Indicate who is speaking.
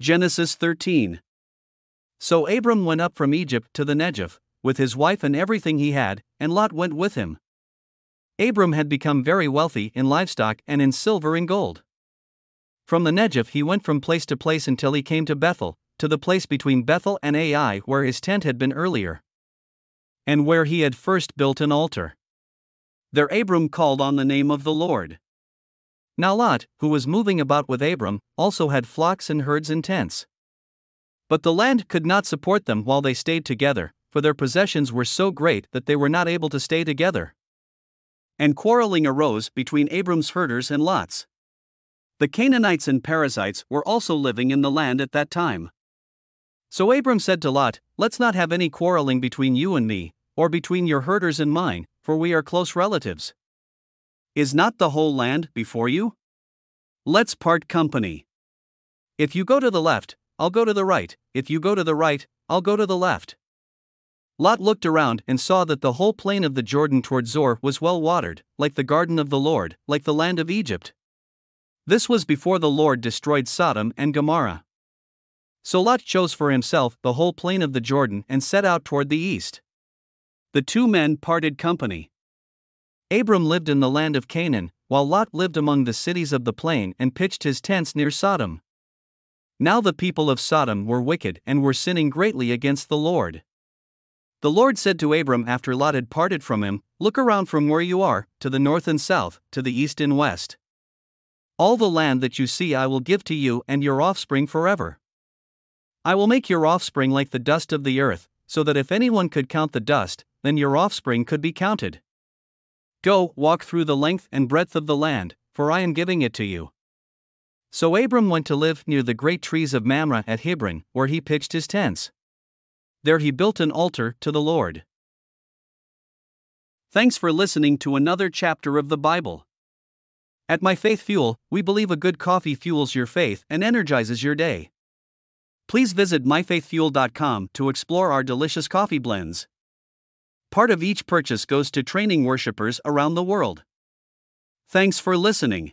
Speaker 1: Genesis 13. So Abram went up from Egypt to the Negev, with his wife and everything he had, and Lot went with him. Abram had become very wealthy in livestock and in silver and gold. From the Negev he went from place to place until he came to Bethel, to the place between Bethel and Ai where his tent had been earlier, and where he had first built an altar. There Abram called on the name of the Lord. Now Lot, who was moving about with Abram, also had flocks and herds and tents. But the land could not support them while they stayed together, for their possessions were so great that they were not able to stay together. And quarreling arose between Abram's herders and Lot's. The Canaanites and Perizzites were also living in the land at that time. So Abram said to Lot, Let's not have any quarreling between you and me, or between your herders and mine, for we are close relatives. Is not the whole land before you? Let's part company. If you go to the left, I'll go to the right, if you go to the right, I'll go to the left. Lot looked around and saw that the whole plain of the Jordan toward Zoar was well watered, like the garden of the Lord, like the land of Egypt. This was before the Lord destroyed Sodom and Gomorrah. So Lot chose for himself the whole plain of the Jordan and set out toward the east. The two men parted company. Abram lived in the land of Canaan, while Lot lived among the cities of the plain and pitched his tents near Sodom. Now the people of Sodom were wicked and were sinning greatly against the Lord. The Lord said to Abram after Lot had parted from him, Look around from where you are, to the north and south, to the east and west. All the land that you see I will give to you and your offspring forever. I will make your offspring like the dust of the earth, so that if anyone could count the dust, then your offspring could be counted. Go, walk through the length and breadth of the land, for I am giving it to you. So Abram went to live near the great trees of Mamre at Hebron, where he pitched his tents. There he built an altar to the Lord. Thanks for listening to another chapter of the Bible. At My Faith Fuel, we believe a good coffee fuels your faith and energizes your day. Please visit myfaithfuel.com to explore our delicious coffee blends. Part of each purchase goes to training worshippers around the world. Thanks for listening.